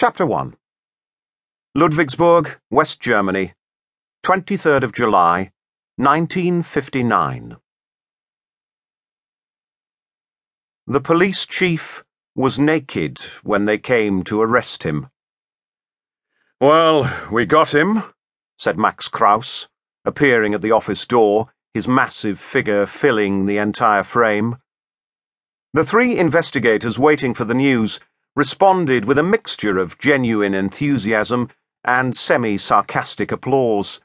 Chapter 1 Ludwigsburg, West Germany, 23rd of July, 1959. The police chief was naked when they came to arrest him. Well, we got him, said Max Kraus, appearing at the office door, his massive figure filling the entire frame. The three investigators waiting for the news responded with a mixture of genuine enthusiasm and semi sarcastic applause.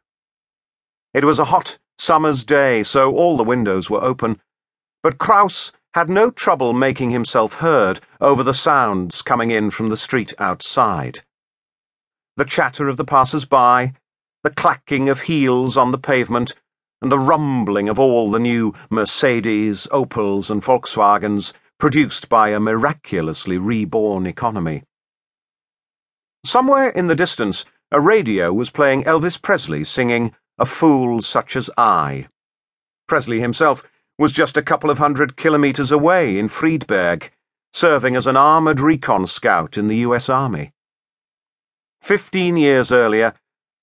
It was a hot summer's day, so all the windows were open, but Kraus had no trouble making himself heard over the sounds coming in from the street outside. The chatter of the passers by, the clacking of heels on the pavement, and the rumbling of all the new Mercedes, Opels, and Volkswagens produced by a miraculously reborn economy. Somewhere in the distance, a radio was playing Elvis Presley singing A Fool Such as I. Presley himself was just a couple of hundred kilometers away in Friedberg, serving as an armored recon scout in the US Army. Fifteen years earlier,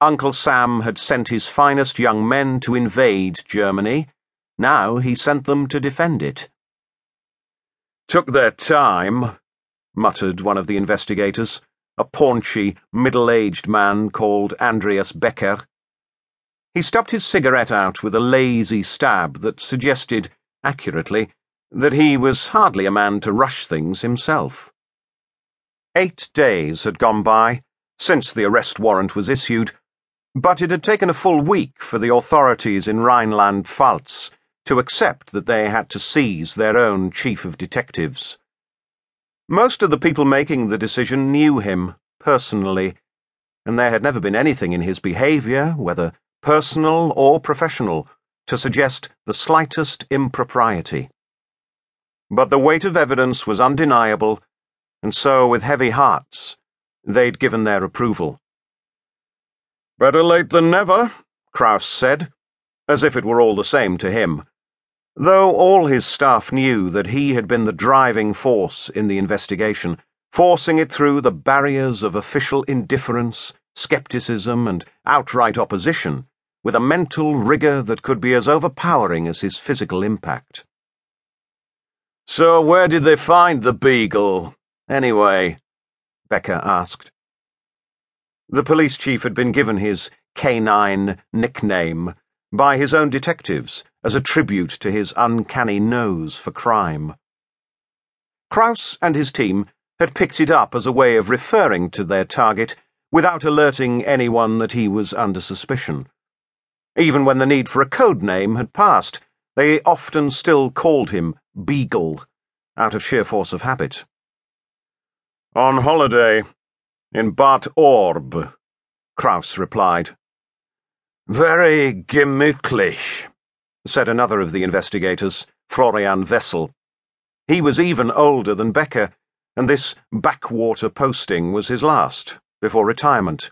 Uncle Sam had sent his finest young men to invade Germany. Now he sent them to defend it. Took their time, muttered one of the investigators, a paunchy, middle aged man called Andreas Becker. He stubbed his cigarette out with a lazy stab that suggested, accurately, that he was hardly a man to rush things himself. Eight days had gone by since the arrest warrant was issued, but it had taken a full week for the authorities in Rhineland Pfalz to accept that they had to seize their own chief of detectives. Most of the people making the decision knew him personally, and there had never been anything in his behavior, whether personal or professional, to suggest the slightest impropriety. But the weight of evidence was undeniable, and so, with heavy hearts, they'd given their approval. Better late than never, Kraus said, as if it were all the same to him. Though all his staff knew that he had been the driving force in the investigation, forcing it through the barriers of official indifference, skepticism, and outright opposition, with a mental rigour that could be as overpowering as his physical impact. So, where did they find the beagle, anyway? Becker asked. The police chief had been given his canine nickname by his own detectives as a tribute to his uncanny nose for crime. Kraus and his team had picked it up as a way of referring to their target without alerting anyone that he was under suspicion. Even when the need for a code name had passed, they often still called him Beagle, out of sheer force of habit. On holiday, in Bad Orb, Kraus replied. Very gemütlich, said another of the investigators, Florian Wessel. He was even older than Becker, and this backwater posting was his last, before retirement.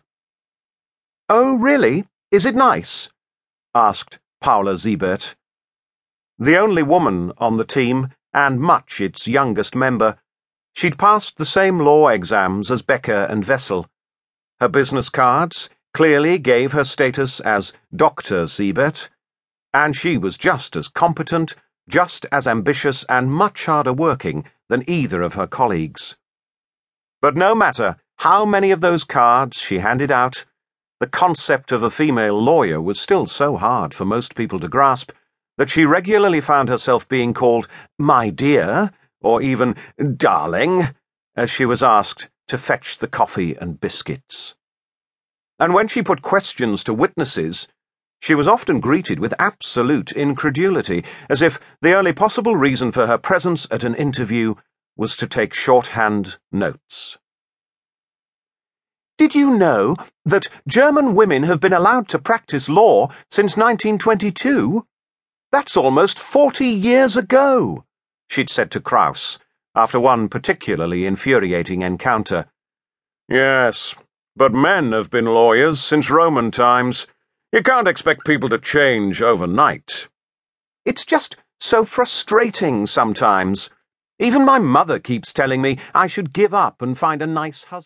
Oh, really? Is it nice? asked Paula Siebert. The only woman on the team, and much its youngest member, she'd passed the same law exams as Becker and Wessel. Her business cards, clearly gave her status as Dr. Siebert, and she was just as competent, just as ambitious, and much harder working than either of her colleagues. But no matter how many of those cards she handed out, the concept of a female lawyer was still so hard for most people to grasp that she regularly found herself being called my dear, or even darling, as she was asked to fetch the coffee and biscuits and when she put questions to witnesses, she was often greeted with absolute incredulity, as if the only possible reason for her presence at an interview was to take shorthand notes. Did you know that German women have been allowed to practice law since 1922? That's almost 40 years ago, she'd said to Kraus after one particularly infuriating encounter. Yes, but men have been lawyers since Roman times. You can't expect people to change overnight. It's just so frustrating sometimes. Even my mother keeps telling me I should give up and find a nice husband.